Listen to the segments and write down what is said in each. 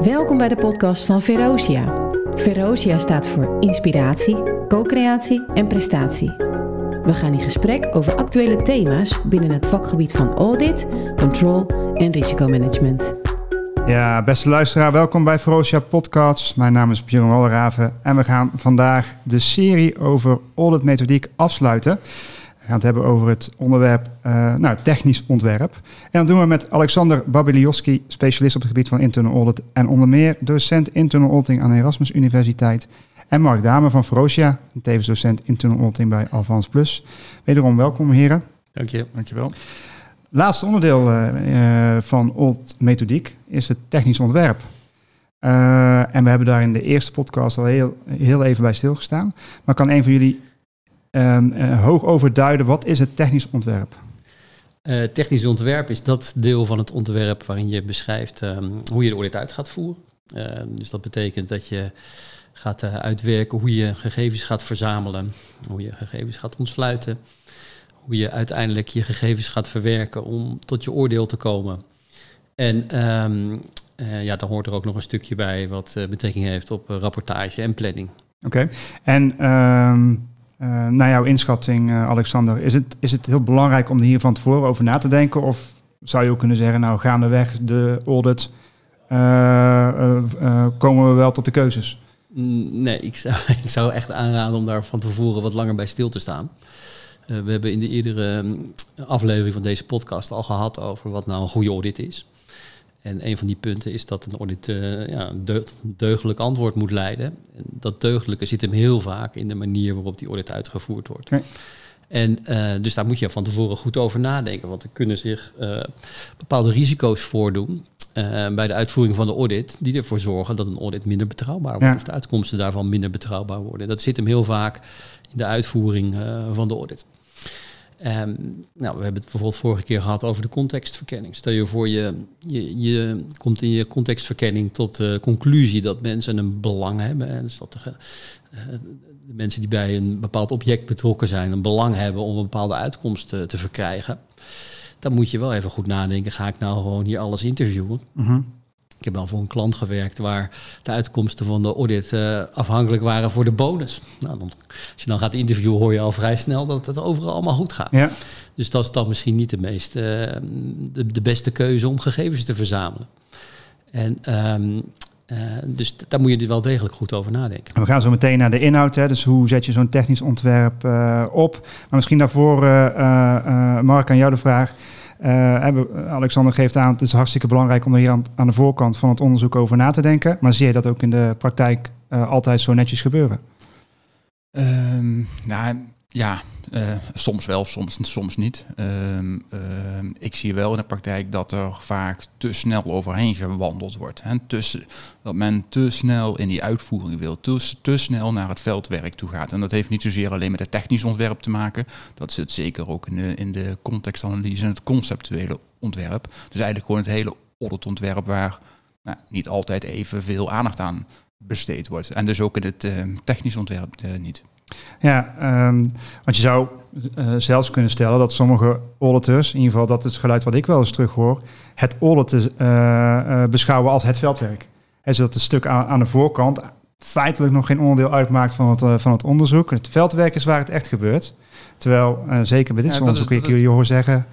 Welkom bij de podcast van Verosia. Verosia staat voor inspiratie, co-creatie en prestatie. We gaan in gesprek over actuele thema's binnen het vakgebied van audit, control en risicomanagement. Ja, beste luisteraar, welkom bij Verosia Podcast. Mijn naam is Björn Walraven en we gaan vandaag de serie over auditmethodiek afsluiten. Gaan het hebben over het onderwerp uh, nou, technisch ontwerp. En dat doen we met Alexander Babiliowski, specialist op het gebied van internal audit en onder meer docent internal auditing aan de Erasmus Universiteit. En Mark Dame van Frosia, tevens docent internal auditing bij Alvans Plus. Wederom welkom heren. Dank je. Dankjewel. Laatste onderdeel uh, van Old Methodiek is het technisch ontwerp. Uh, en we hebben daar in de eerste podcast al heel, heel even bij stilgestaan. Maar kan een van jullie hoog overduiden, wat is het technisch ontwerp? Uh, technisch ontwerp is dat deel van het ontwerp waarin je beschrijft um, hoe je de audit uit gaat voeren. Uh, dus dat betekent dat je gaat uitwerken hoe je gegevens gaat verzamelen, hoe je gegevens gaat ontsluiten, hoe je uiteindelijk je gegevens gaat verwerken om tot je oordeel te komen. En um, ja, dan hoort er ook nog een stukje bij wat betrekking heeft op rapportage en planning. Oké, okay. en um, uh, naar jouw inschatting, uh, Alexander, is het, is het heel belangrijk om hier van tevoren over na te denken? Of zou je ook kunnen zeggen, nou gaandeweg de audit uh, komen we wel tot de keuzes? Nee, ik zou, ik zou echt aanraden om daar van tevoren wat langer bij stil te staan. we hebben in de eerdere aflevering van deze podcast al gehad over wat nou een goede audit is. En een van die punten is dat een audit uh, ja, een deugdelijk antwoord moet leiden. En dat deugdelijke zit hem heel vaak in de manier waarop die audit uitgevoerd wordt. En uh, dus daar moet je van tevoren goed over nadenken. Want er kunnen zich uh, bepaalde risico's voordoen bij de uitvoering van de audit, die ervoor zorgen dat een audit minder betrouwbaar wordt. Ja. Of de uitkomsten daarvan minder betrouwbaar worden. Dat zit hem heel vaak in de uitvoering van de audit. Um, nou, we hebben het bijvoorbeeld vorige keer gehad over de contextverkenning. Stel je voor, je, je, je komt in je contextverkenning tot de conclusie dat mensen een belang hebben. En dus dat de, uh, de, mensen die bij een bepaald object betrokken zijn, een belang hebben om een bepaalde uitkomst te, te verkrijgen. Dan moet je wel even goed nadenken, ga ik nou gewoon hier alles interviewen? Mm. Ik heb wel voor een klant gewerkt waar de uitkomsten van de audit uh, afhankelijk waren voor de bonus. Nou, dan, als je dan gaat interviewen, hoor je al vrij snel dat het overal allemaal goed gaat. Ja. Dus dat is dan misschien niet de, meest, uh, de, de, beste keuze om gegevens te verzamelen. En um, uh, dus daar moet je wel degelijk goed over nadenken. We gaan zo meteen naar de inhoud. Hè? Dus hoe zet je zo'n technisch ontwerp op? Maar misschien daarvoor, Mark, aan jou de vraag. Uh, Alexander geeft aan, het is hartstikke belangrijk om er hier aan, aan, de voorkant van het onderzoek over na te denken. Maar zie je dat ook in de praktijk uh, altijd zo netjes gebeuren? Um, nou ja, uh, soms wel, soms, soms niet. Um, uh, ik zie wel in de praktijk dat er vaak te snel overheen gewandeld wordt. Hè. Tussen, dat men te snel in die uitvoering wil, te, te snel naar het veldwerk toe gaat. En dat heeft niet zozeer alleen met het technisch ontwerp te maken. Dat zit zeker ook in de, in de contextanalyse en het conceptuele ontwerp. Dus eigenlijk gewoon het hele auditontwerp waar nou, niet altijd even veel aandacht aan besteed wordt. En dus ook in het uh, technisch ontwerp uh, niet. Ja, um, want je zou uh, zelfs kunnen stellen dat sommige auditors, in ieder geval dat is het geluid wat ik wel eens terughoor, het auditen uh, uh, beschouwen als het veldwerk. En zodat het stuk aan, aan, de voorkant feitelijk nog geen onderdeel uitmaakt van het, van het onderzoek. Het veldwerk is waar het echt gebeurt. Terwijl, zeker bij dit ja, onderzoek, ik jullie hoor zeggen,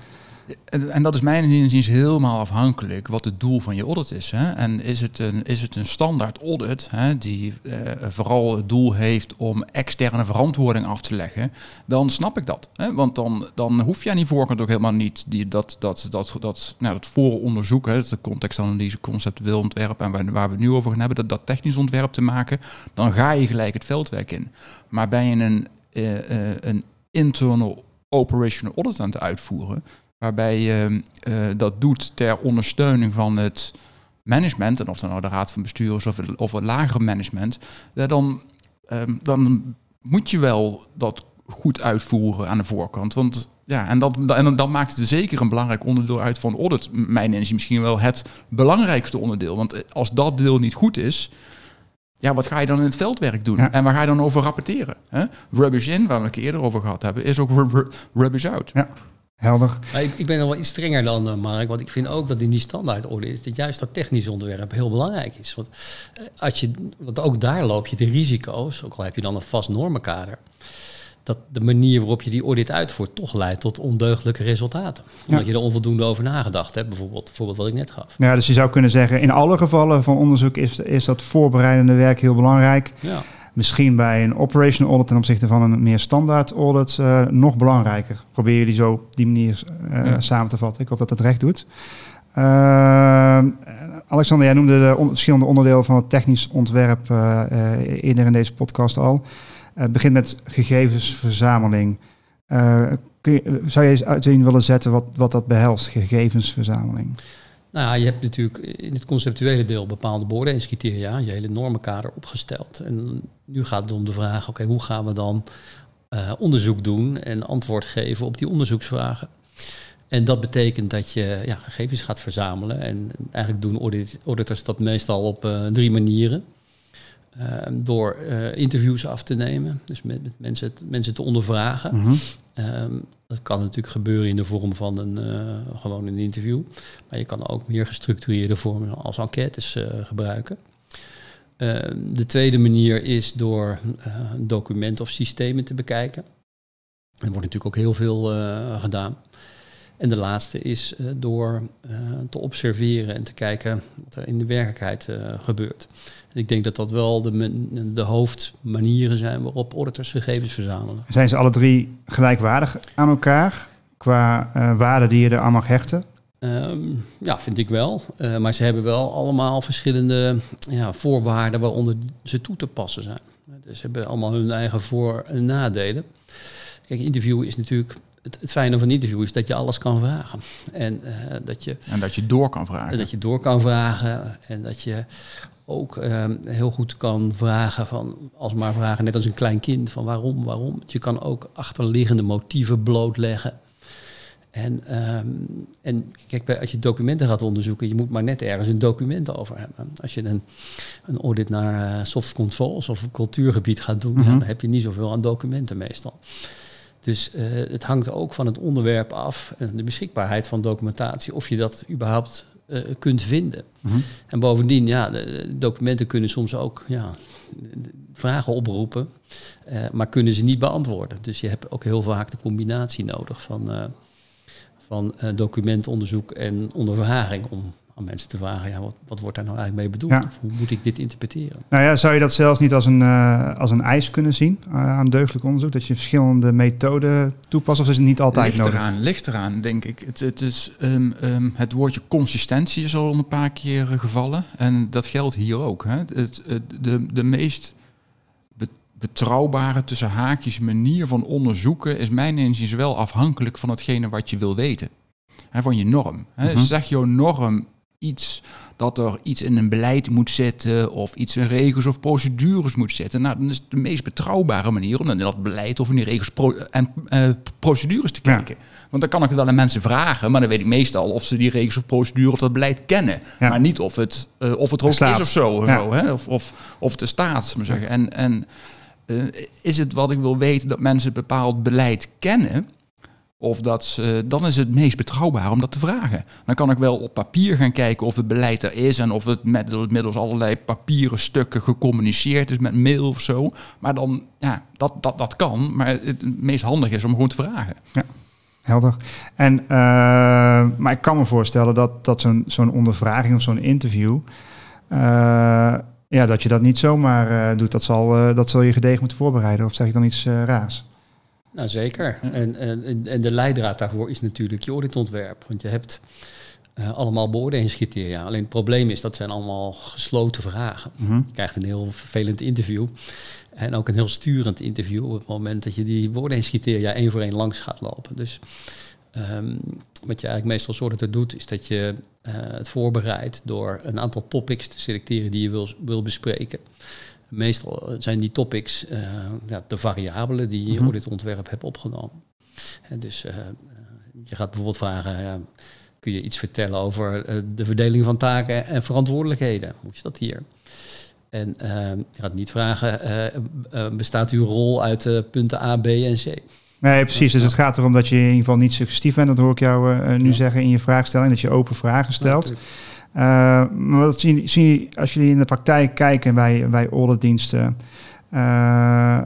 en dat is mijn inziens helemaal afhankelijk wat het doel van je audit is. Hè? En is het een, is het een standaard audit hè, die uh, vooral het doel heeft om externe verantwoording af te leggen, dan snap ik dat. Hè? Want dan, dan hoef je aan die voorkant ook helemaal niet die, dat, dat, dat, dat, nou, dat vooronderzoek, hè, de contextanalyse, conceptueel ontwerp en waar, we het nu over gaan hebben, dat, dat technisch ontwerp te maken, dan ga je gelijk het veldwerk in. Maar ben je een, uh, een internal operational audit aan het uitvoeren, waarbij je uh, dat doet ter ondersteuning van het management, en of dan nou de raad van bestuurders of het, of het lagere management, dan, uh, dan moet je wel dat goed uitvoeren aan de voorkant. Want ja, en dat, en dan maakt het zeker een belangrijk onderdeel uit van audit. Mijn energie misschien wel het belangrijkste onderdeel. Want als dat deel niet goed is, ja, wat ga je dan in het veldwerk doen? Ja. En waar ga je dan over rapporteren? Hè? Rubbish in, waar we het eerder over gehad hebben, is ook rubbish out. Ja. Helder. Maar ik, ik ben nog wel iets strenger dan uh, Mark, want ik vind ook dat in die standaardorde is dat juist dat technisch onderwerp heel belangrijk is. Want, uh, als je, want ook daar loop je de risico's, ook al heb je dan een vast normenkader, dat de manier waarop je die audit uitvoert toch leidt tot ondeugdelijke resultaten. Omdat ja. je er onvoldoende over nagedacht hebt, bijvoorbeeld, bijvoorbeeld wat ik net gaf. Ja, dus je zou kunnen zeggen, in alle gevallen van onderzoek is, is dat voorbereidende werk heel belangrijk. Ja. Misschien bij een operational audit ten opzichte van een meer standaard audit uh, nog belangrijker. Probeer jullie zo op die manier uh, ja. samen te vatten. Ik hoop dat het recht doet. Uh, Alexander, jij noemde de on verschillende onderdelen van het technisch ontwerp eerder in deze podcast al. Het begint met gegevensverzameling. kun je, zou je eens uiteen willen zetten wat, wat dat behelst, gegevensverzameling? Nou je hebt natuurlijk in het conceptuele deel bepaalde beoordelingscriteria, je hele normenkader opgesteld. En nu gaat het om de vraag, oké, hoe gaan we dan uh, onderzoek doen en antwoord geven op die onderzoeksvragen? En dat betekent dat je ja, gegevens gaat verzamelen. En eigenlijk doen audit, auditors dat meestal op uh, drie manieren. Uh, door interviews af te nemen, dus met, mensen, mensen te ondervragen. Mm. Um, dat kan natuurlijk gebeuren in de vorm van een, uh, gewoon een interview. Maar je kan ook meer gestructureerde vormen als enquêtes gebruiken. Ehm, de tweede manier is door documenten of systemen te bekijken. Er wordt natuurlijk ook heel veel gedaan. En de laatste is door te observeren en te kijken wat er in de werkelijkheid gebeurt. En ik denk dat dat wel de, de hoofdmanieren zijn waarop auditors gegevens verzamelen. Zijn ze alle drie gelijkwaardig aan elkaar qua waarden die je er aan mag hechten? Um, ja, vind ik wel. maar ze hebben wel allemaal verschillende ja, voorwaarden waaronder ze toe te passen zijn. Dus ze hebben allemaal hun eigen voor- en nadelen. Kijk, interview is natuurlijk het, het, fijne van een interview is dat je alles kan vragen. En, uh, dat, je, en dat je door kan vragen. Dat je door kan vragen. En dat je ook um, heel goed kan vragen van, als maar vragen, net als een klein kind, van waarom, waarom. Je kan ook achterliggende motieven blootleggen. En, um, en kijk, bij, als je documenten gaat onderzoeken, je moet maar net ergens een document over hebben. Als je een, een audit naar uh, soft controls of cultuurgebied gaat doen, mm -hmm. ja, dan heb je niet zoveel aan documenten meestal. Dus uh, het hangt ook van het onderwerp af en de beschikbaarheid van documentatie, of je dat überhaupt uh, kunt vinden. Mhm. Mm -hmm. En bovendien, ja, de documenten kunnen soms ook ja, vragen oproepen, uh, maar kunnen ze niet beantwoorden. Dus je hebt ook heel vaak de combinatie nodig van, van documentonderzoek en ondervraging om aan mensen te vragen, ja, wat, wat wordt daar nou eigenlijk mee bedoeld? Ja. Of hoe moet ik dit interpreteren? Nou ja, zou je dat zelfs niet als een, uh, als een eis kunnen zien uh, aan deugdelijk onderzoek? Dat je verschillende methoden toepast of is het niet altijd ligt nodig? Eraan, ligt eraan, denk ik. Het, het, is, um, um, het woordje consistentie is al een paar keer uh, gevallen. En dat geldt hier ook. Hè. Het, het, de, de meest betrouwbare, tussen haakjes, manier van onderzoeken is mijn inziens wel afhankelijk van hetgene wat je wil weten. Hè, van je norm. Hè. Mhm. Zeg jouw norm iets dat er iets in een beleid moet zitten of iets in regels of procedures moet zitten. Nou, dan is het de meest betrouwbare manier om in dat beleid of in die regels pro en uh, procedures te kijken. Ja. Want dan kan ik het wel aan mensen vragen, maar dan weet ik meestal of ze die regels of procedures of dat beleid kennen. Ja. Maar niet of het, uh, of het er ook is of zo. Of, ja. zo hè? Of, of, of de staat, maar zeggen. En, en uh, is het wat ik wil weten dat mensen bepaald beleid kennen? Of dat ze, dan is het meest betrouwbaar om dat te vragen. Dan kan ik wel op papier gaan kijken of het beleid er is en of het met, middels allerlei papieren stukken gecommuniceerd is met mail of zo. Maar dan, ja, dat, dat, dat kan. Maar het meest handig is om gewoon te vragen. Ja, helder. En, uh, maar ik kan me voorstellen dat, dat zo'n zo'n ondervraging of zo'n interview. Uh, ja, dat je dat niet zomaar uh, doet. Dat zal, dat zal je gedegen moeten voorbereiden. Of zeg ik dan iets raars? Nou, zeker. Ja. En, en, en de leidraad daarvoor is natuurlijk je auditontwerp. Want je hebt uh, allemaal beoordelingscriteria. Alleen het probleem is, dat zijn allemaal gesloten vragen. Mm -hmm. Je krijgt een heel vervelend interview. En ook een heel sturend interview op het moment dat je die beoordelingscriteria één voor één langs gaat lopen. Dus um, wat je eigenlijk meestal soort er doet, is dat je uh, het voorbereidt door een aantal topics te selecteren die je wil, wil bespreken. Meestal zijn die topics uh, ja, de variabelen die je Mhm. voor dit ontwerp hebt opgenomen. En dus uh, je gaat bijvoorbeeld vragen, ja, kun je iets vertellen over de verdeling van taken en verantwoordelijkheden? Hoe is dat hier? En je gaat niet vragen, bestaat uw rol uit punten A, B en C? Nee, precies. Dus het gaat erom dat je in ieder geval niet suggestief bent. Dat hoor ik jou uh, nu Ja. zeggen in je vraagstelling. Dat je open vragen stelt. Natuurlijk. Uh, maar zien jullie, als jullie in de praktijk kijken bij, bij auditdiensten... Uh,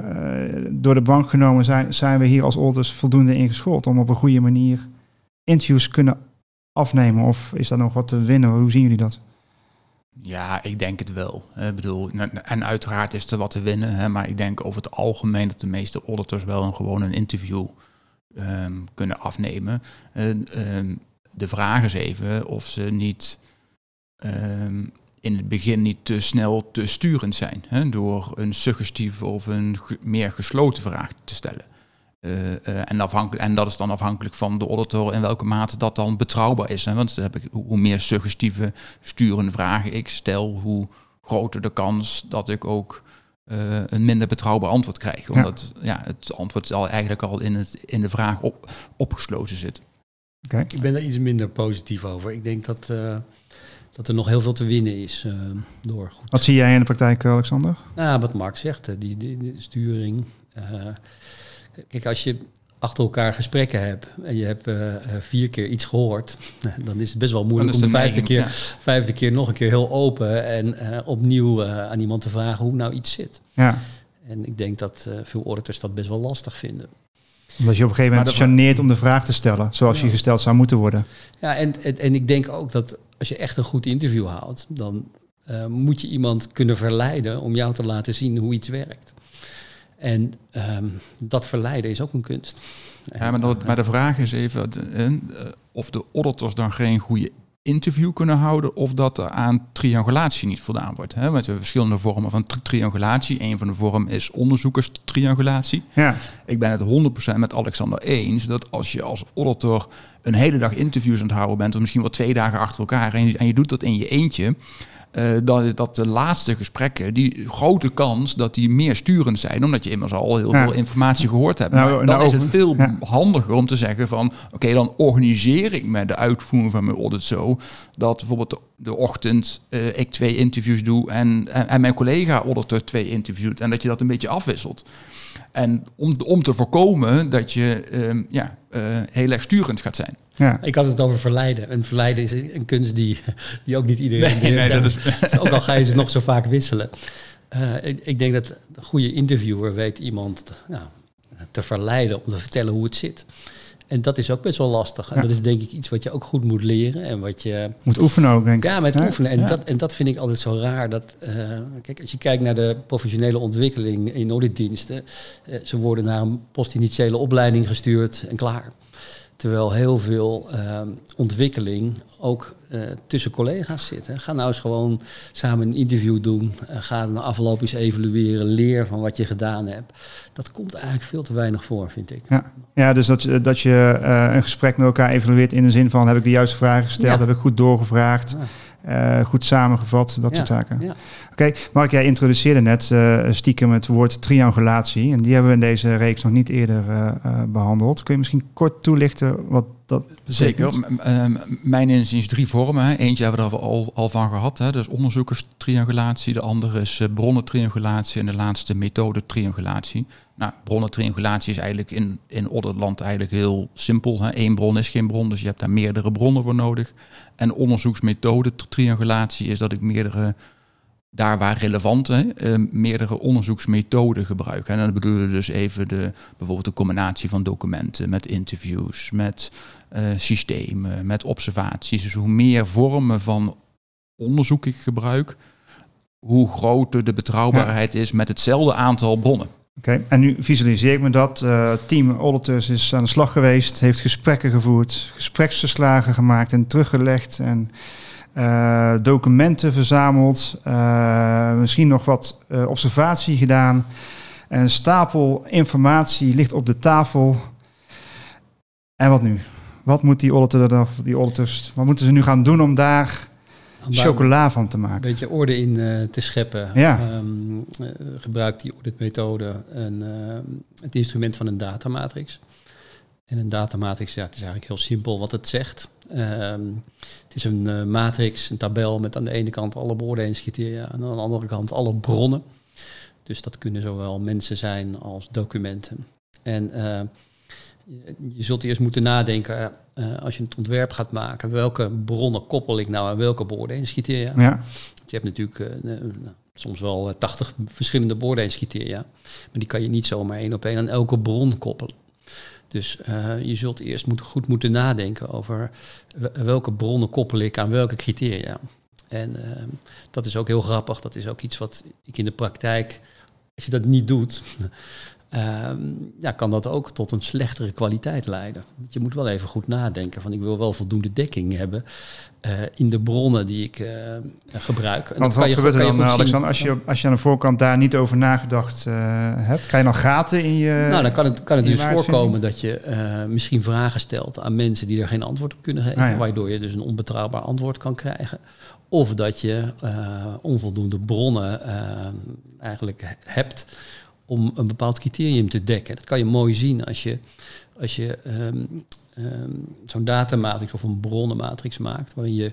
door de bank genomen zijn, zijn we hier als auditors voldoende ingeschoold... om op een goede manier interviews kunnen afnemen? Of is daar nog wat te winnen? Hoe zien jullie dat? Ja, ik denk het wel. Ik bedoel, en uiteraard is er wat te winnen, hè, maar ik denk over het algemeen dat de meeste auditors wel een, gewoon een interview um, kunnen afnemen. Um, de vraag is even of ze niet um, in het begin niet te snel te sturend zijn hè, door een suggestieve of een ge meer gesloten vraag te stellen. Uh, uh, en, afhankelijk, en dat is dan afhankelijk van de auditor in welke mate dat dan betrouwbaar is. Hè? Want dan heb ik, hoe meer suggestieve, sturende vragen ik stel, hoe groter de kans dat ik ook uh, een minder betrouwbaar antwoord krijg. Omdat ja. ja het antwoord al eigenlijk al in, het, in de vraag op, opgesloten zit. Okay. Ik ben daar iets minder positief over. Ik denk dat, dat er nog heel veel te winnen is door. Goed. Wat zie jij in de praktijk, Alexander? Nou, wat Mark zegt, die, die, die sturing. Kijk, als je achter elkaar gesprekken hebt en je hebt uh, vier keer iets gehoord, dan is het best wel moeilijk om de, de vijfde, keer, ja. vijfde keer nog een keer heel open en uh, opnieuw uh, aan iemand te vragen hoe nou iets zit. Ja. En ik denk dat veel auditors dat best wel lastig vinden. Omdat je op een gegeven moment charneert om de vraag te stellen, zoals ja. je gesteld zou moeten worden. Ja, en, en, en, ik denk ook dat als je echt een goed interview houdt, dan moet je iemand kunnen verleiden om jou te laten zien hoe iets werkt. En um, dat verleiden is ook een kunst. Ja, maar, dat, maar de vraag is even uh, of de auditors dan geen goede interview kunnen houden of dat er aan triangulatie niet voldaan wordt. Hè? Want we hebben verschillende vormen van tri triangulatie. Een van de vormen is onderzoekerstriangulatie. Ja. Ik ben het 100% met Alexander eens dat als je als auditor een hele dag interviews aan het houden bent, of misschien wel twee dagen achter elkaar, en je, en je doet dat in je eentje, uh, dat, dat de laatste gesprekken, die grote kans dat die meer sturend zijn, omdat je immers al heel ja. veel informatie gehoord hebt. Nou, maar dan nou, is het veel ja. handiger om te zeggen van, oké, okay, dan organiseer ik met de uitvoering van mijn audit zo, dat bijvoorbeeld de, de ochtend uh, ik twee interviews doe en, en, en mijn collega auditor twee interviews en dat je dat een beetje afwisselt. En om, om te voorkomen dat je um, ja, uh, heel erg sturend gaat zijn. Ja. Ik had het over verleiden. En verleiden is een kunst die, die ook niet iedereen nee, nee, dat is... dus ook al ga je ze nog zo vaak wisselen. Uh, ik, ik, denk dat een goede interviewer weet iemand te verleiden om te vertellen hoe het zit. En dat is ook best wel lastig. En ja. dat is denk ik iets wat je ook goed moet leren. En wat je... Moet oefenen ook, denk ik. Ja, met ja. oefenen. En, ja. dat, en dat vind ik altijd zo raar. Dat, uh, kijk, als je kijkt naar de professionele ontwikkeling in auditdiensten. Uh, ze worden naar een postinitiële opleiding gestuurd en klaar. Terwijl heel veel uh, ontwikkeling ook uh, tussen collega's zit. Hè. Ga nou eens gewoon samen een interview doen. Uh, ga na afloop eens evalueren. Leer van wat je gedaan hebt. Dat komt eigenlijk veel te weinig voor, vind ik. Ja, ja dus dat, dat je uh, een gesprek met elkaar evalueert in de zin van... heb ik de juiste vragen gesteld? Ja. Heb ik goed doorgevraagd? Ja. Uh, goed samengevat, dat ja, soort zaken. Ja. Oké, okay, Mark, jij introduceerde net uh, stiekem het woord triangulatie. En die hebben we in deze reeks nog niet eerder uh, behandeld. Kun je misschien kort toelichten wat dat betekent? Zeker. mijn inziens drie vormen. Hè. Eentje hebben we er al, al van gehad. Hè. Dus onderzoekerstriangulatie. De andere is bronnentriangulatie. En de laatste methode triangulatie. Nou, bronnentriangulatie is eigenlijk in, in Odderland eigenlijk heel simpel. Hè. Eén bron is geen bron, dus je hebt daar meerdere bronnen voor nodig. En onderzoeksmethode triangulatie is dat ik meerdere, daar waar relevant, hè, uh, meerdere onderzoeksmethoden gebruik. En dan bedoelen we dus even de, bijvoorbeeld de combinatie van documenten met interviews, met uh, systemen, met observaties. Dus hoe meer vormen van onderzoek ik gebruik, hoe groter de betrouwbaarheid ja. is met hetzelfde aantal bronnen. Oké, en nu visualiseer ik me dat. Uh, team Auditors is aan de slag geweest, heeft gesprekken gevoerd, gespreksverslagen gemaakt en teruggelegd en uh, documenten verzameld, uh, misschien nog wat observatie gedaan. En een stapel informatie ligt op de tafel. En wat nu? Wat moet die auditor, die auditors, wat moeten ze nu gaan doen om daar chocola van te maken. Een beetje orde in uh, te scheppen. Ja. Um, uh, gebruik die auditmethode een, uh, het instrument van een datamatrix. En een datamatrix, ja, het is eigenlijk heel simpel wat het zegt. Um, het is een matrix, een tabel met aan de ene kant alle beoordelingscriteria en aan de andere kant alle bronnen. Dus dat kunnen zowel mensen zijn als documenten. En je, zult eerst moeten nadenken, eh, als je het ontwerp gaat maken, welke bronnen koppel ik nou aan welke beoordelingscriteria. Ja. Je hebt natuurlijk eh, nou, soms wel 80 verschillende beoordelingscriteria, maar die kan je niet zomaar één op één aan elke bron koppelen. Dus uh, je zult eerst moeten, goed moeten nadenken over welke bronnen koppel ik aan welke criteria. En uh, dat is ook heel grappig. Dat is ook iets wat ik in de praktijk, als je dat niet doet, ja, kan dat ook tot een slechtere kwaliteit leiden. Je moet wel even goed nadenken van ik wil wel voldoende dekking hebben uh, in de bronnen die ik uh, gebruik. En Want wat gebeurt er dan, Alexander, als je, als je aan de voorkant daar niet over nagedacht uh, hebt? Krijg je dan gaten in je Nou, dan kan het, kan het dus voorkomen dat je misschien vragen stelt aan mensen die er geen antwoord op kunnen geven, ah, waardoor je dus een onbetrouwbaar antwoord kan krijgen. Of dat je onvoldoende bronnen eigenlijk hebt om een bepaald criterium te dekken. Dat kan je mooi zien als je, als je um, um, zo'n datamatrix of een bronnenmatrix maakt, waarin je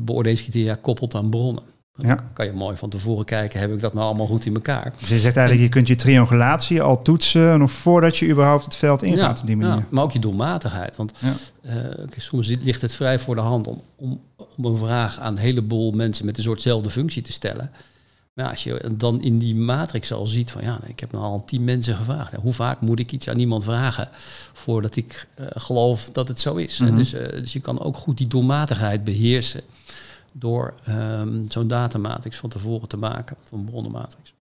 beoordelingscriteria koppelt aan bronnen. Dan ja. kan je mooi van tevoren kijken, heb ik dat nou allemaal goed in elkaar? Dus je zegt eigenlijk, en, je kunt je triangulatie al toetsen nog voordat je überhaupt het veld ingaat ja, op die manier. Ja, maar ook je doelmatigheid. Want uh, soms ligt het vrij voor de hand om, om, om een vraag aan een heleboel mensen met een soortzelfde functie te stellen. Maar als je dan in die matrix al ziet van ja, ik heb nou al tien mensen gevraagd. hoe vaak moet ik iets aan iemand vragen voordat ik uh, geloof dat het zo is? Mm -hmm. dus, uh, dus je kan ook goed die doelmatigheid beheersen door um, zo'n datamatrix van tevoren te maken, van bronnenmatrix.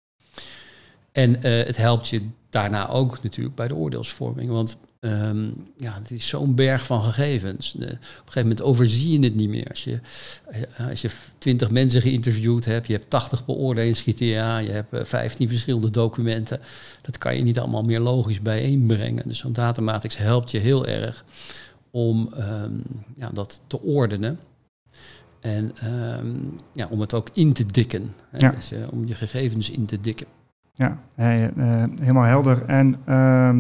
En uh, het helpt je daarna ook natuurlijk bij de oordeelsvorming. Want um, ja, het is zo'n berg van gegevens. Uh, op een gegeven moment overzie je het niet meer. Als je, uh, als je 20 mensen geïnterviewd hebt, je hebt 80 beoordelingscriteria, je hebt uh, 15 verschillende documenten. Dat kan je niet allemaal meer logisch bijeenbrengen. Dus zo'n datamatrix helpt je heel erg om um, ja, dat te ordenen. En um, ja, om het ook in te dikken. Ja. Dus, om je gegevens in te dikken. Ja, hey, uh, helemaal helder. En uh,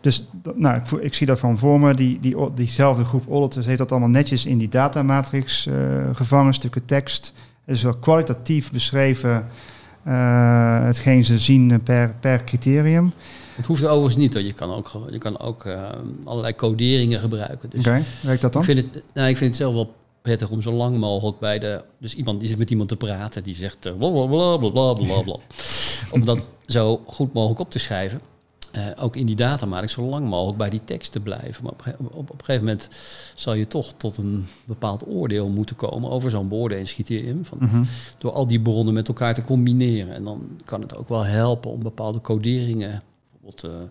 dus, nou, ik, ik, zie dat van voor me. Die, die, diezelfde groep auditors heeft dat allemaal netjes in die datamatrix uh, gevangen, stukken tekst. Het is wel kwalitatief beschreven uh, hetgeen ze zien per, per criterium. Het hoeft overigens niet, hoor. je kan ook, je kan ook allerlei coderingen gebruiken. Dus Oké, okay, werkt dat dan? Ik vind, het, nou, ik vind het zelf wel prettig om zo lang mogelijk bij de. Dus iemand die zit met iemand te praten, die zegt uh, bla bla bla bla bla om dat zo goed mogelijk op te schrijven. Uh, ook in die datamatrix zo lang mogelijk bij die tekst te blijven. Maar op, op, op een gegeven moment zal je toch tot een bepaald oordeel moeten komen over zo'n beoordelingscriterium. Van, Mhm. mm -hmm. Door al die bronnen met elkaar te combineren. En dan kan het ook wel helpen om bepaalde coderingen, bijvoorbeeld uh,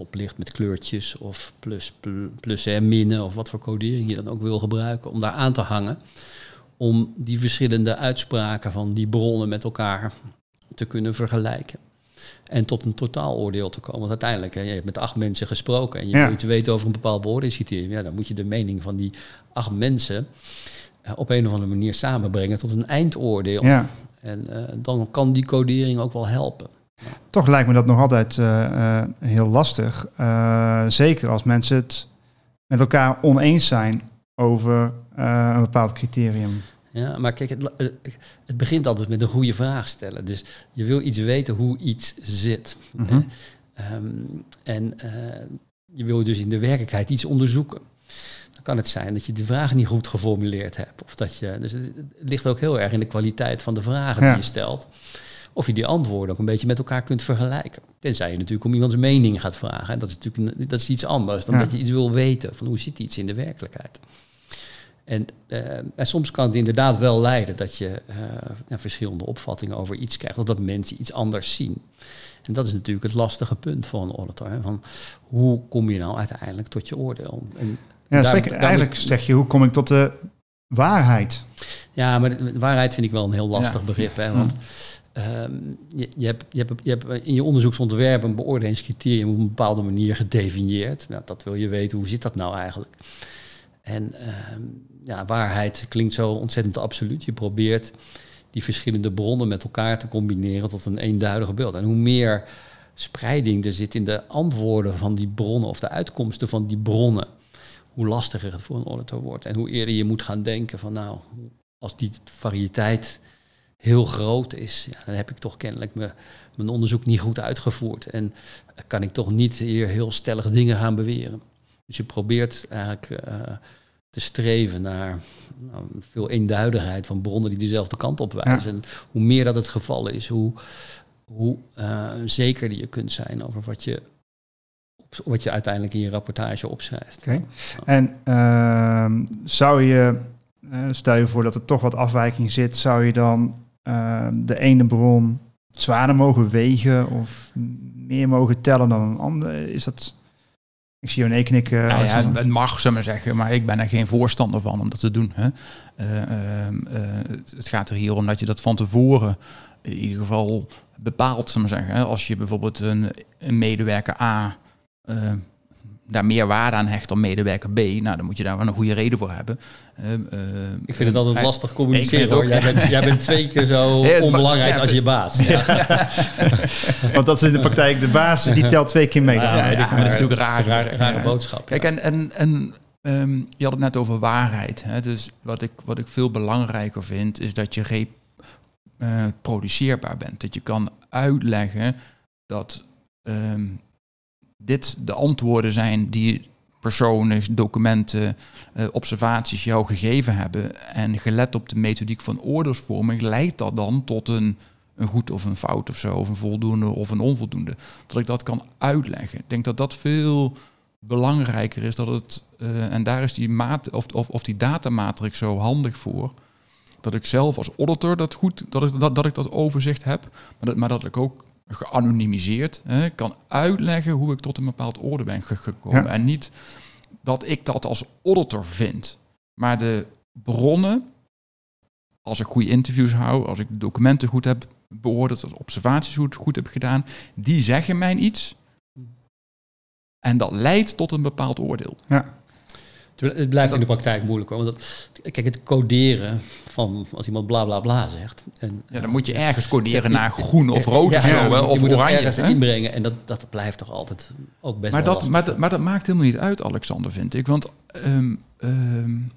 stoplicht met kleurtjes of plus, plus en minnen of wat voor codering je dan ook wil gebruiken, om daar aan te hangen. Om die verschillende uitspraken van die bronnen met elkaar te kunnen vergelijken. En tot een totaaloordeel te komen. Want uiteindelijk, hè, je hebt met acht mensen gesproken en je Ja. wil iets weten over een bepaald beoordelingscriterium. Ja, dan moet je de mening van die acht mensen eh, op een of andere manier samenbrengen tot een eindoordeel. Ja. En eh, dan kan die codering ook wel helpen. Toch lijkt me dat nog altijd uh, uh, heel lastig. Uh, zeker als mensen het met elkaar oneens zijn over eh, een bepaald criterium. Ja, maar kijk, het, het, begint altijd met een goede vraag stellen. Dus je wil iets weten hoe iets zit. Mm -hmm. um, en uh, je wil dus in de werkelijkheid iets onderzoeken. Dan kan het zijn dat je de vraag niet goed geformuleerd hebt. Of dat je, dus het ligt ook heel erg in de kwaliteit van de vragen Ja. die je stelt. Of je die antwoorden ook een beetje met elkaar kunt vergelijken. Tenzij je natuurlijk om iemands mening gaat vragen. En dat is natuurlijk dat is iets anders dan Ja. dat je iets wil weten. Van hoe zit iets in de werkelijkheid. En, eh, en soms kan het inderdaad wel leiden dat je eh, ja, verschillende opvattingen over iets krijgt. Of dat mensen iets anders zien. En dat is natuurlijk het lastige punt van een auditor. Hè? Van hoe kom je nou uiteindelijk tot je oordeel? En Ja, daar- daar- Eigenlijk zeg je, hoe kom ik tot de waarheid? Ja, maar de waarheid vind ik wel een heel lastig Ja. begrip. Hè? Want ehm, je, hebt, je, je in je onderzoeksontwerp een beoordelingscriterium op een bepaalde manier gedefinieerd. Nou, dat wil je weten, hoe zit dat nou eigenlijk? En ehm, ja, waarheid klinkt zo ontzettend absoluut. Je probeert die verschillende bronnen met elkaar te combineren tot een eenduidig beeld. En hoe meer spreiding er zit in de antwoorden van die bronnen of de uitkomsten van die bronnen, hoe lastiger het voor een auditor wordt. En hoe eerder je moet gaan denken van nou, als die variëteit heel groot is, ja, dan heb ik toch kennelijk me, mijn onderzoek niet goed uitgevoerd. En kan ik toch niet hier heel stellig dingen gaan beweren. Dus je probeert eigenlijk eh, te streven naar nou, veel eenduidigheid van bronnen die dezelfde kant op wijzen. En hoe meer dat het geval is, hoe, hoe uh, zekerder je kunt zijn over wat je, wat je uiteindelijk in je rapportage opschrijft. Oké. En uh, zou je, uh, stel je voor dat er toch wat afwijking zit, zou je dan de ene bron zwaarder mogen wegen of meer mogen tellen dan een andere? Is dat ik zie je nee knikken. Nou ja, het mag, ze maar zeggen, maar ik ben er geen voorstander van om dat te doen. Hè. Uh, uh, het gaat er hier om dat je dat van tevoren in ieder geval bepaalt, ze maar zeggen. Als je bijvoorbeeld een, een medewerker A daar meer waarde aan hecht dan medewerker B, nou dan moet je daar wel een goede reden voor hebben. Uh, uh, ik vind het altijd uh, lastig communiceren hoor. Jij bent, jij bent, twee keer zo onbelangrijk als je baas. Ja. Want dat is in de praktijk de baas, die telt twee keer mee. Ja, ja, maar, dat is natuurlijk raar, een rare, rare boodschap. Kijk, en, en, en um, je had het net over waarheid. Hè? Dus wat ik, wat ik veel belangrijker vind, is dat je reproduceerbaar bent. Dat je kan uitleggen dat um, dit de antwoorden zijn die personen, documenten, uh, observaties jou gegeven hebben. En gelet op de methodiek van oordeelsvorming leidt dat dan tot een, een goed of een fout of zo, of een voldoende of een onvoldoende. Dat ik dat kan uitleggen. Ik denk dat dat veel belangrijker is dat het, uh, en daar is die, maat, of, of, of die datamatrix zo handig voor. Dat ik zelf als auditor dat goed, dat ik dat, dat, ik dat overzicht heb, maar dat, maar dat ik ook geanonimiseerd hè, kan uitleggen hoe ik tot een bepaald orde ben gekomen. En niet dat ik dat als auditor vind, maar de bronnen, als ik goede interviews hou, als ik de documenten goed heb beoordeeld, als observaties goed, goed heb gedaan, die zeggen mij iets. En dat leidt tot een bepaald oordeel. Ja. Het blijft in de praktijk moeilijk hoor. Want dat, kijk, het coderen van als iemand bla bla bla zegt. En, ja, dan moet je ergens coderen naar groen of rood of zo. of je moet oranje. ergens inbrengen. En dat, dat blijft toch altijd ook best maar wel dat, maar, dat, maar dat maakt helemaal niet uit, Alexander, vind ik. Want um, um,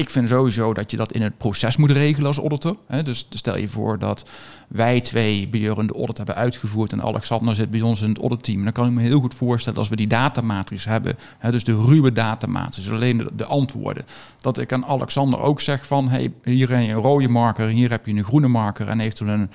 ik vind sowieso dat je dat in het proces moet regelen als auditor. Hè. Dus stel je voor dat wij twee Björn de audit hebben uitgevoerd en Alexander zit bij ons in het auditteam. Dan kan ik me heel goed voorstellen als we die datamatrix hebben, dus de ruwe datamatrix, alleen de, de, antwoorden, dat ik aan Alexander ook zeg van, hey, hier heb je een rode marker, hier heb je een groene marker en eventueel een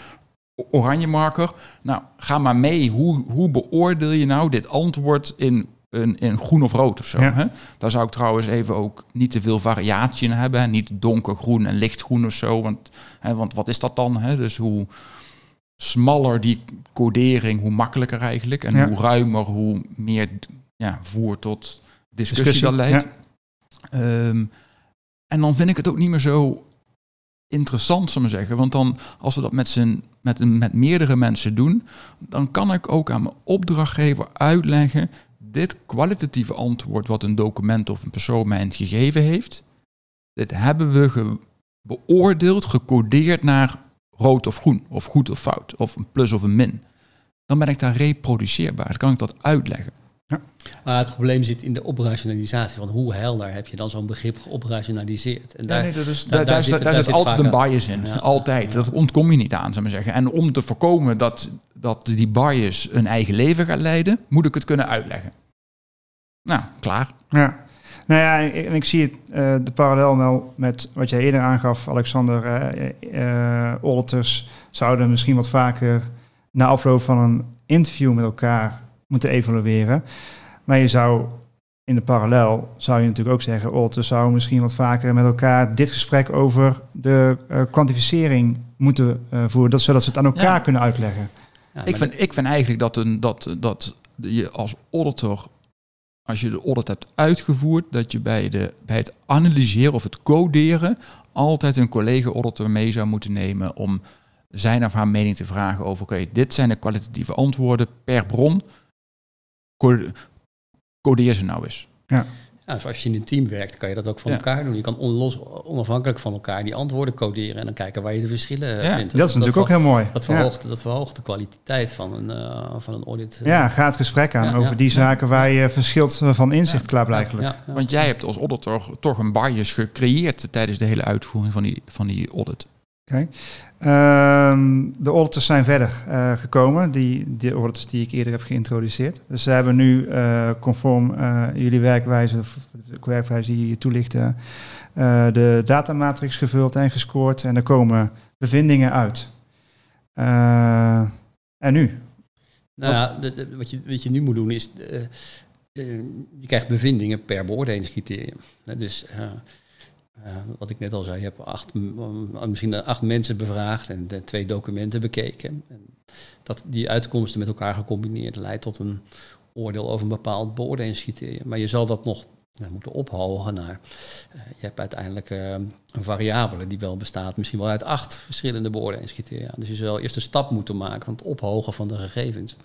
oranje marker. Nou, ga maar mee. Hoe, hoe beoordeel je nou dit antwoord in een, in groen of rood of zo. Ja. Hè? Daar zou ik trouwens even ook niet te veel variatie in hebben. Niet donkergroen en lichtgroen of zo. Want, hè, want wat is dat dan? Hè? Dus hoe smaller die codering, hoe makkelijker eigenlijk. En ja. hoe ruimer, hoe meer ja, voer tot discussie, discussie dat leidt. Ja. Um, en dan vind ik het ook niet meer zo interessant, zullen we zeggen. Want dan, als we dat met, z'n, met, met meerdere mensen doen, dan kan ik ook aan mijn opdrachtgever uitleggen dit kwalitatieve antwoord wat een document of een persoon mij gegeven heeft, dit hebben we beoordeeld, gecodeerd naar rood of groen, of goed of fout, of een plus of een min. Dan ben ik daar reproduceerbaar, dan kan ik dat uitleggen. Ja. Maar het probleem zit in de operationalisatie. Want hoe helder heb je dan zo'n begrip geoperationaliseerd? En daar, nee, dat is, daar, daar, zit, daar zit altijd een bias in. Ja. Altijd. Dat ontkom je niet aan, zou maar zeggen. En om te voorkomen dat, dat die bias een eigen leven gaat leiden, moet ik het kunnen uitleggen. Nou, klaar. Ja. Nou ja, en ik zie het, uh, de parallel wel met wat jij eerder aangaf, Alexander. Uh, uh, auditors zouden misschien wat vaker na afloop van een interview met elkaar moeten evalueren. Maar je zou in de parallel, zou je natuurlijk ook zeggen, auditors zouden misschien wat vaker met elkaar dit gesprek over de kwantificering moeten voeren, dat, zodat ze het aan elkaar ja. kunnen uitleggen. Ja, ik, vind, ik vind eigenlijk dat, een, dat, dat je als auditor als je de audit hebt uitgevoerd, dat je bij, de, bij het analyseren of het coderen altijd een collega-auditor mee zou moeten nemen om zijn of haar mening te vragen over, oké, dit zijn de kwalitatieve antwoorden per bron, codeer ze nou eens. Ja. Ja, dus als je in een team werkt, kan je dat ook van ja. elkaar doen. Je kan onlos, onafhankelijk van elkaar die antwoorden coderen en dan kijken waar je de verschillen ja, vindt. Dat is natuurlijk ook heel mooi. Dat verhoogt, ja. dat verhoogt de kwaliteit van een, uh, van een audit. Ja, ga het gesprek aan over die zaken waar je verschilt van inzicht klaarblijkelijk. Want jij hebt als auditor toch een bias gecreëerd tijdens de hele uitvoering van die, van die audit. Oké. Ehm, de auditors zijn verder eh, gekomen, die, de auditors die ik eerder heb geïntroduceerd. Dus ze hebben nu eh, conform eh, jullie werkwijze, of de werkwijze die je toelichten, de datamatrix gevuld en gescoord. En er komen bevindingen uit. En nu? Nou ja, wat, je, wat je nu moet doen is, je krijgt bevindingen per beoordelingscriterium. Dus eh, eh, wat ik net al zei, je hebt m- misschien acht mensen bevraagd en de twee documenten bekeken. En dat die uitkomsten met elkaar gecombineerd leidt tot een oordeel over een bepaald beoordelingscriterium. Maar je zal dat nog nou, moeten ophogen naar. eh, je hebt uiteindelijk eh, een variabele die wel bestaat, misschien wel uit acht verschillende beoordelingscriteria. Dus je zal eerst een stap moeten maken van het ophogen van de gegevens.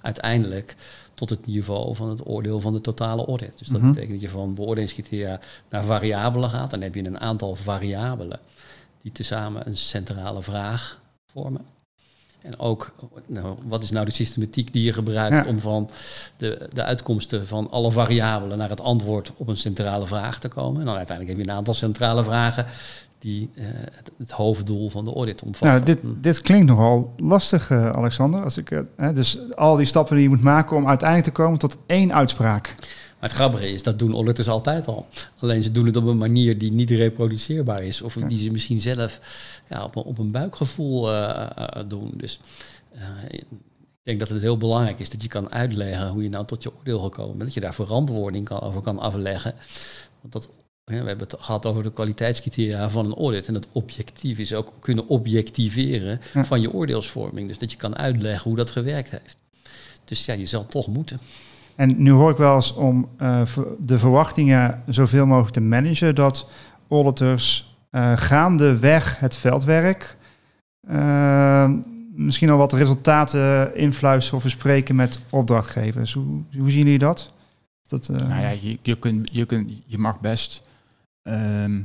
Uiteindelijk tot het niveau van het oordeel van de totale audit. Dus dat Mhm. betekent dat je van beoordelingscriteria naar variabelen gaat. Dan heb je een aantal variabelen die tezamen een centrale vraag vormen. En ook, nou, wat is nou de systematiek die je gebruikt Ja. om van de, de uitkomsten van alle variabelen naar het antwoord op een centrale vraag te komen. En dan uiteindelijk heb je een aantal centrale vragen die eh, het, het hoofddoel van de audit omvatten. Nou, dit, Hm. dit klinkt nogal lastig, eh, Alexander. Als ik, eh, dus al die stappen die je moet maken om uiteindelijk te komen tot één uitspraak. Maar het grappige is, dat doen auditors altijd al. Alleen ze doen het op een manier die niet reproduceerbaar is. Of die ze misschien zelf ja, op, een, op een buikgevoel eh, eh, doen. Dus eh, ik denk dat het heel belangrijk is dat je kan uitleggen hoe je nou tot je oordeel gekomen bent. Dat je daar verantwoording kan, over kan afleggen. Want dat, we hebben het gehad over de kwaliteitscriteria van een audit. En dat objectief is ook kunnen objectiveren van je oordeelsvorming. Dus dat je kan uitleggen hoe dat gewerkt heeft. Dus ja, je zal toch moeten. En nu hoor ik wel eens om eh, de verwachtingen zoveel mogelijk te managen, dat auditors eh, gaandeweg het veldwerk eh, misschien al wat resultaten influisteren of bespreken met opdrachtgevers. Hoe, hoe zien jullie dat? dat Nou ja, je, je, kunt, je, kunt, je mag best ehm,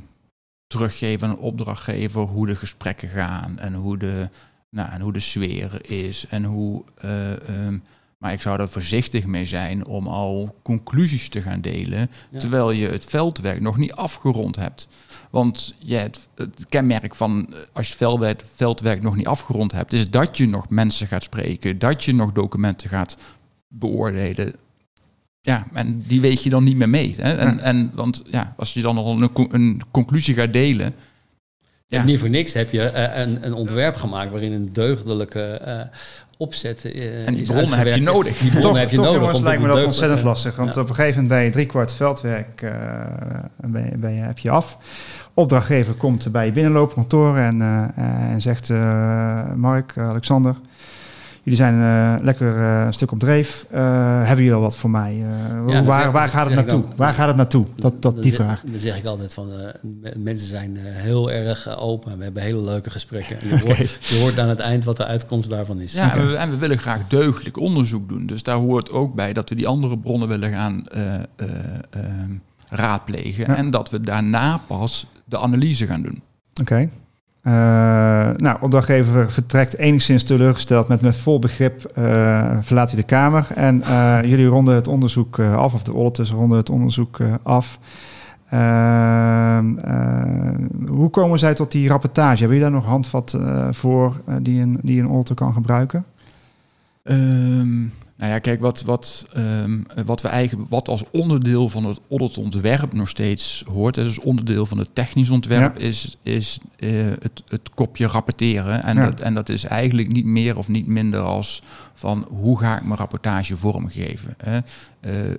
teruggeven aan een opdrachtgever hoe de gesprekken gaan en hoe de, nou, en hoe de sfeer is en hoe. eh, ehm, maar ik zou er voorzichtig mee zijn om al conclusies te gaan delen, Ja. terwijl je het veldwerk nog niet afgerond hebt. Want ja, het, het kenmerk van eh, als je het veldwerk, veldwerk nog niet afgerond hebt, is dat je nog mensen gaat spreken, dat je nog documenten gaat beoordelen. Ja, en die weeg je dan niet meer mee. Hè? En, Ja. en, want ja, als je dan al een, een conclusie gaat delen. Ja. Ja. Niet voor niks heb je eh, een, een ontwerp gemaakt waarin een deugdelijke eh, opzet eh En die bronnen heb je nodig. Die bronnen toch, heb je toch nodig. jongens, omdat lijkt me het dat ontzettend lastig. Want Ja. op een gegeven moment ben je driekwart veldwerk uh, ben je, ben je, heb je af. Opdrachtgever komt bij je binnenlopen kantoor en, uh, en zegt... Uh, Mark, Alexander, jullie zijn uh, lekker uh, een stuk op dreef. Uh, hebben jullie al wat voor mij? Ja, waar zeg, waar gaat het naartoe? Waar gaat het naartoe? Dat, dat, die vraag. Dan zeg ik altijd van, uh, mensen zijn heel erg open. We hebben hele leuke gesprekken. En je, okay. hoort, je, hoort, aan het eind wat de uitkomst daarvan is. Ja, en we, en we, willen graag deugdelijk onderzoek doen. Dus daar hoort ook bij dat we die andere bronnen willen gaan uh, raadplegen. Ja. En dat we daarna pas de analyse gaan doen. Oké. Okay. Uh, nou, opdrachtgever vertrekt enigszins teleurgesteld met met vol begrip uh, verlaat hij de kamer. En uh, jullie ronden het onderzoek uh, af, of de auditors ronden het onderzoek af. hoe komen zij tot die rapportage? Hebben jullie daar nog handvat voor die, een, die een auditor kan gebruiken? Um, nou ja, kijk, wat, wat, um, wat we eigenlijk, wat als onderdeel van het auditontwerp nog steeds hoort, dus onderdeel van het technisch ontwerp, ja. is, is uh, het, het kopje rapporteren. En, ja. dat, en dat is eigenlijk niet meer of niet minder als van hoe ga ik mijn rapportage vormgeven. Hè? Uh, uh,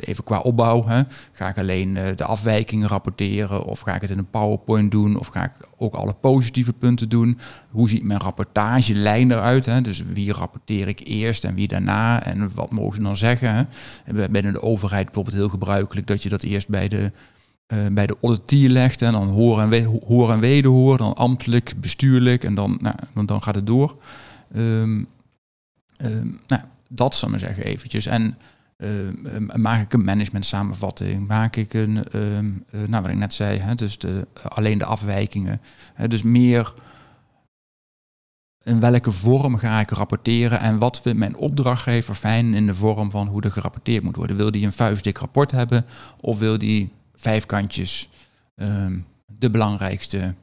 even qua opbouw, hè? ga ik alleen de afwijkingen rapporteren of ga ik het in een PowerPoint doen of ga ik ook alle positieve punten doen. Hoe ziet mijn rapportagelijn eruit? Hè? Dus wie rapporteer ik eerst en wie daarna en wat mogen ze dan zeggen? Binnen de overheid bijvoorbeeld heel gebruikelijk dat je dat eerst bij de, uh, bij de auditier legt en dan horen en, we, hoor en wederhoor, dan ambtelijk, bestuurlijk en dan, nou, dan gaat het door. Um, um, nou, dat zal ik maar zeggen eventjes. En maak ik een management samenvatting, maak ik een, uh, uh, nou wat ik net zei, hè, dus de, alleen de afwijkingen. Hè, dus meer in welke vorm ga ik rapporteren en wat vindt mijn opdrachtgever fijn in de vorm van hoe er gerapporteerd moet worden. Wil die een vuistdik rapport hebben of wil die vijf kantjes de belangrijkste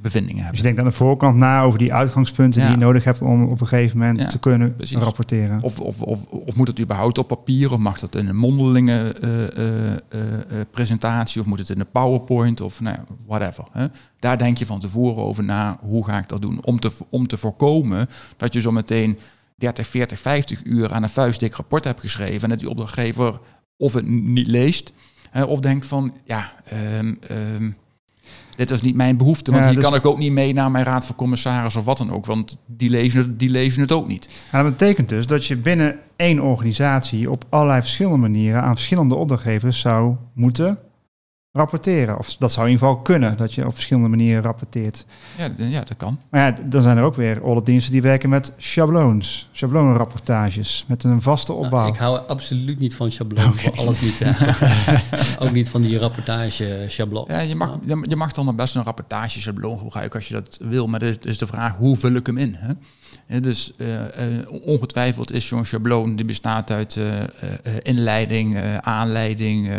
bevindingen Dus hebben. je denkt aan de voorkant na over die uitgangspunten Ja. die je nodig hebt om op een gegeven moment Ja, te kunnen precies. rapporteren. Of, of, of, of moet het überhaupt op papier? Of mag dat in een mondelinge eh, eh, eh, presentatie? Of moet het in een PowerPoint? Of nou, whatever. Hè? Daar denk je van tevoren over na. Hoe ga ik dat doen? Om te, om te voorkomen dat je zo meteen 30, 40, 50 uur aan een vuistdik rapport hebt geschreven. En dat die opdrachtgever of het niet leest. hè, of denkt van, ja, ehm, dit is niet mijn behoefte. Want Ja, hier dus- kan ik ook niet mee naar mijn raad van commissaris of wat dan ook. Want die lezen het, die lezen het ook niet. En dat betekent dus dat je binnen één organisatie op allerlei verschillende manieren aan verschillende opdrachtgevers zou moeten rapporteren. Of dat zou in ieder geval kunnen, dat je op verschillende manieren rapporteert. Ja, ja dat kan. Maar ja, dan zijn er ook weer auditdiensten die werken met schabloons, schablonenrapportages, met een vaste Nou, opbouw. ik hou absoluut niet van schabloon, voor alles niet. hè. ook niet van die rapportage schabloon. Ja, je, mag, je- mag dan nog best een rapportageschabloon gebruiken als je dat wil, maar het is de vraag hoe vul ik hem in. Hè? Dus eh, eh, ongetwijfeld is zo'n schabloon die bestaat uit eh, inleiding, aanleiding,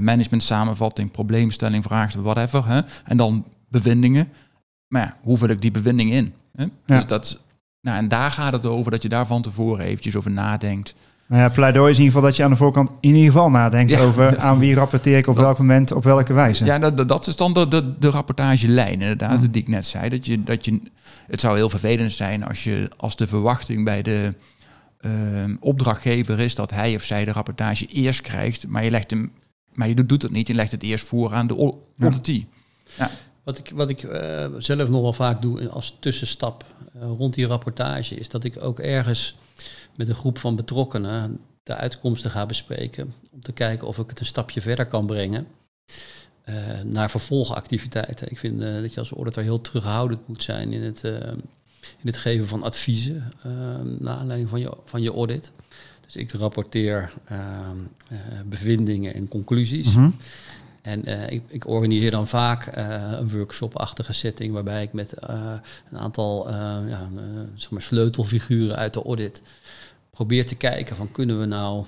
management samenvatting, probleemstelling, vraag, whatever. Hè? En dan bevindingen. Maar ja, hoe vul ik die bevindingen in? Hè? Ja. Dus dat, nou, en daar gaat het over dat je daar van tevoren eventjes over nadenkt. Nou ja, pleidooi is in ieder geval dat je aan de voorkant in ieder geval nadenkt Ja. over aan wie rapporteer ik op Dat- welk moment, op welke wijze. Ja, dat, dat- dat is dan de, de, de rapportagelijn, inderdaad, die ik net zei. Dat je, dat je, het zou heel vervelend zijn als, je, als de verwachting bij de ehm, opdrachtgever is dat hij of zij de rapportage eerst krijgt, maar je, legt hem, maar je doet het niet, je legt het eerst voor aan de au- Ja. auditee. Wat ik, wat ik eh, zelf nog wel vaak doe als tussenstap eh, rond die rapportage, is dat ik ook ergens met een groep van betrokkenen de uitkomsten ga bespreken. Om te kijken of ik het een stapje verder kan brengen eh, naar vervolgactiviteiten. Ik vind eh, dat je als auditor heel terughoudend moet zijn in het, eh, in het geven van adviezen naar aanleiding van je, van je audit. Dus ik rapporteer bevindingen en conclusies. Mhm. En eh, ik, ik organiseer dan vaak eh, een workshop-achtige setting waarbij ik met eh, een aantal ja, zeg maar sleutelfiguren uit de audit probeer te kijken van kunnen we nou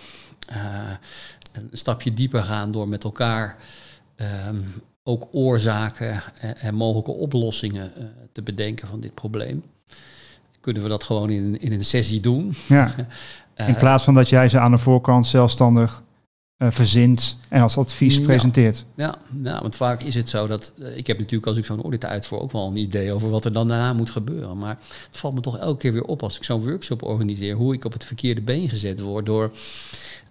een stapje dieper gaan door met elkaar ehm, ook oorzaken en, en mogelijke oplossingen te bedenken van dit probleem. Kunnen we dat gewoon in, in een sessie doen? Ja. In plaats van dat jij ze aan de voorkant zelfstandig eh, verzint en als advies Ja. presenteert. Ja, nou, want vaak is het zo dat... eh, ik heb natuurlijk als ik zo'n audit uitvoer ook wel een idee over wat er dan daarna moet gebeuren. Maar het valt me toch elke keer weer op als ik zo'n workshop organiseer... hoe ik op het verkeerde been gezet word door...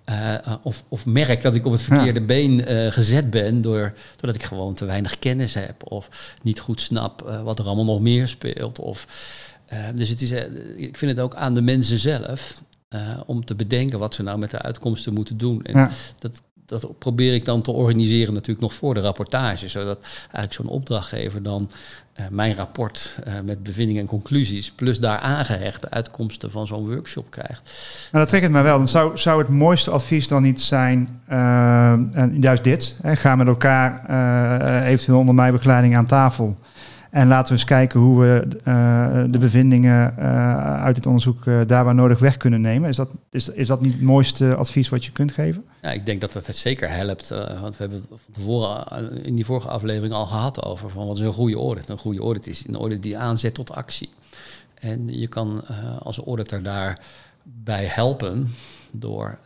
eh, of, of merk dat ik op het verkeerde been gezet ben... Door, doordat ik gewoon te weinig kennis heb... of niet goed snap wat er allemaal nog meer speelt. Of, dus het is, ik vind het ook aan de mensen zelf... eh, om te bedenken wat ze nou met de uitkomsten moeten doen. En Ja. dat, dat probeer ik dan te organiseren natuurlijk nog voor de rapportage. Zodat eigenlijk zo'n opdrachtgever dan eh, mijn rapport eh, met bevindingen en conclusies... plus daar aangehecht de uitkomsten van zo'n workshop krijgt. Nou, dat trekt het mij wel. Dan zou, zou het mooiste advies dan niet zijn, en juist dit. Hè, ga met elkaar eventueel onder mijn begeleiding aan tafel. En laten we eens kijken hoe we eh, de bevindingen eh, uit het onderzoek eh, daar waar nodig weg kunnen nemen. Is dat, is, is dat niet het mooiste advies wat je kunt geven? Ja, ik denk dat dat het zeker helpt. want we hebben het van tevoren in die vorige aflevering al gehad over van wat is een goede audit. Een goede audit is een audit die aanzet tot actie. En je kan als auditor daarbij helpen door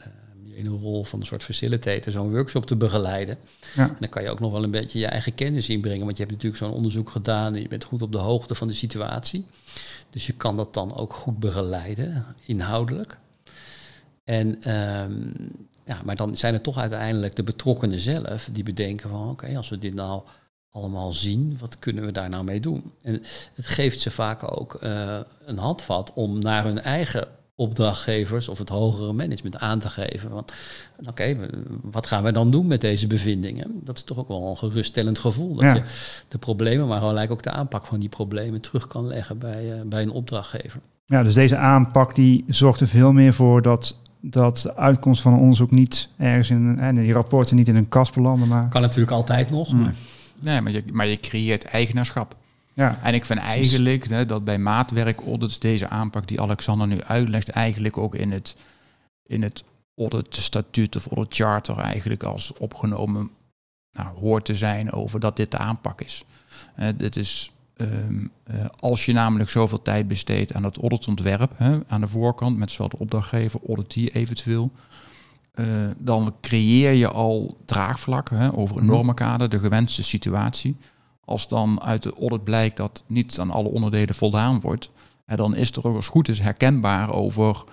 in een rol van een soort facilitator zo'n workshop te begeleiden. Ja. En dan kan je ook nog wel een beetje je eigen kennis inbrengen. Want je hebt natuurlijk zo'n onderzoek gedaan en je bent goed op de hoogte van de situatie. Dus je kan dat dan ook goed begeleiden, inhoudelijk. En, ehm, ja, maar dan zijn het toch uiteindelijk de betrokkenen zelf die bedenken van oké, als we dit nou allemaal zien, wat kunnen we daar nou mee doen? En het geeft ze vaak ook eh, een handvat om naar hun eigen opdrachtgevers of het hogere management aan te geven. Want oké, wat gaan we dan doen met deze bevindingen? Dat is toch ook wel een geruststellend gevoel. Dat Ja. je de problemen, maar gelijk ook de aanpak van die problemen terug kan leggen bij, eh, bij een opdrachtgever. Ja, dus deze aanpak die zorgt er veel meer voor dat, dat de uitkomst van een onderzoek niet ergens in, en die rapporten niet in een kast belanden, maar Kan natuurlijk altijd nog, Mm. maar Nee, maar je, maar je creëert eigenaarschap. Ja. En ik vind eigenlijk hè, dat bij maatwerk audits deze aanpak die Alexander nu uitlegt, eigenlijk ook in het, in het audit statuut of audit charter eigenlijk als opgenomen nou, hoort te zijn over dat dit de aanpak is. Uh, dit is ehm, als je namelijk zoveel tijd besteedt aan het auditontwerp, hè, aan de voorkant, met zowel de opdrachtgever, auditee eventueel, dan creëer je al draagvlak hè, over een mhm. normenkader, de gewenste situatie. Als dan uit de audit blijkt dat niet aan alle onderdelen voldaan wordt, dan is er ook als goed is herkenbaar over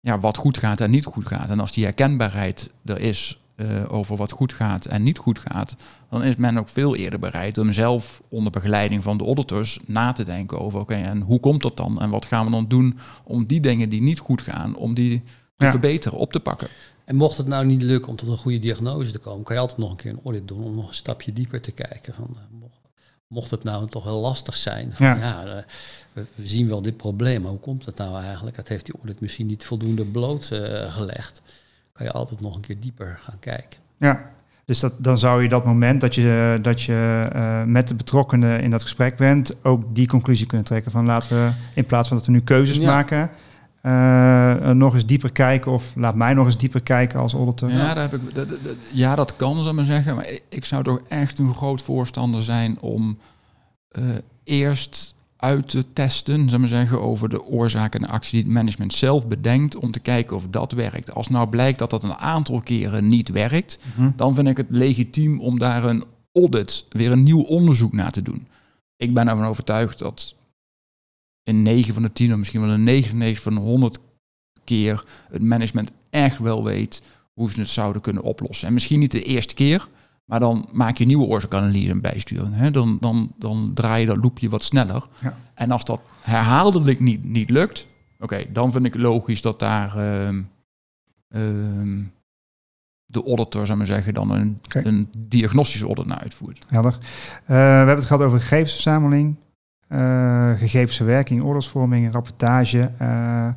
ja, wat goed gaat en niet goed gaat. En als die herkenbaarheid er is uh, over wat goed gaat en niet goed gaat, dan is men ook veel eerder bereid om zelf onder begeleiding van de auditors na te denken over oké, en hoe komt dat dan? En wat gaan we dan doen om die dingen die niet goed gaan, om die te verbeteren, op te pakken? En mocht het nou niet lukken om tot een goede diagnose te komen, kan je altijd nog een keer een audit doen om nog een stapje dieper te kijken. Van, eh, mocht, het nou toch wel lastig zijn, van, ja, eh, we, zien wel dit probleem, maar hoe komt het nou eigenlijk? Dat heeft die audit misschien niet voldoende blootgelegd. Uh, kan je altijd nog een keer dieper gaan kijken. Ja, dus dat, dan zou je dat moment dat je, dat je uh, met de betrokkenen in dat gesprek bent, ook die conclusie kunnen trekken van laten we in plaats van dat we nu keuzes maken, uh, nog eens dieper kijken of laat mij nog eens dieper kijken als auditor. Ja, daar heb ik, dat, dat, ja dat kan, zou maar zeggen. Maar ik zou toch echt een groot voorstander zijn om uh, eerst uit te testen, zal maar zeggen, over de oorzaken en actie die het management zelf bedenkt om te kijken of dat werkt. Als nou blijkt dat dat een aantal keren niet werkt, mhm. dan vind ik het legitiem om daar een audit, weer een nieuw onderzoek naar te doen. Ik ben ervan overtuigd dat in 9 van de 10 of misschien wel in 99 van de 100 keer het management echt wel weet hoe ze het zouden kunnen oplossen. En misschien niet de eerste keer, maar dan maak je een nieuwe oorzaakanalyse en bijsturing. Hè? Dan, dan, dan draai je dat loopje wat sneller. Ja. En als dat herhaaldelijk niet, niet lukt, oké, dan vind ik logisch dat daar uh, uh, de auditor, zou maar zeggen, dan een, een diagnostische audit naar uitvoert. Helder. Uh, we hebben het gehad over gegevensverzameling, gegevensverwerking, oorlogsvorming, rapportage. Uh,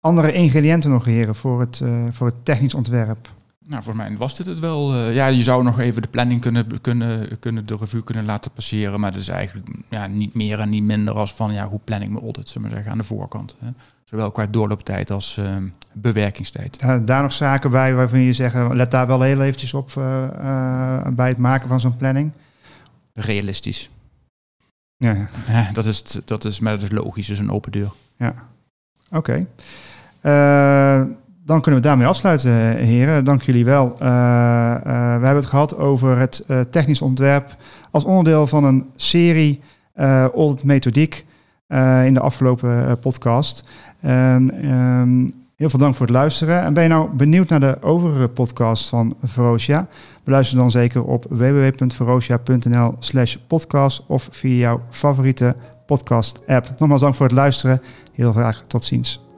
andere ingrediënten nog, heren, voor het, voor het technisch ontwerp. Nou, voor mij was dit het wel. Uh, ja, je zou nog even de planning kunnen, kunnen, kunnen de revue kunnen laten passeren. Maar dat is eigenlijk ja, niet meer en niet minder als van ja, hoe plan ik mijn audit, zullen we zeggen, aan de voorkant. Hè. Zowel qua doorlooptijd als uh, bewerkingstijd. Ja, daar nog zaken bij waarvan je zeggen, let daar wel heel eventjes op uh, bij het maken van zo'n planning? Realistisch. Ja, ja. dat, is, dat, is, maar dat is logisch, dus een open deur. Ja, oké dan kunnen we daarmee afsluiten, heren. Dank jullie wel. Uh, uh, we hebben het gehad over het technisch ontwerp als onderdeel van een serie Old Methodiek in de afgelopen podcast. Um, heel veel dank voor het luisteren. En ben je nou benieuwd naar de overige podcast van Verosia? Beluister dan zeker op www.verosia.nl slash podcast of via jouw favoriete podcast app. Nogmaals dank voor het luisteren. Heel graag tot ziens.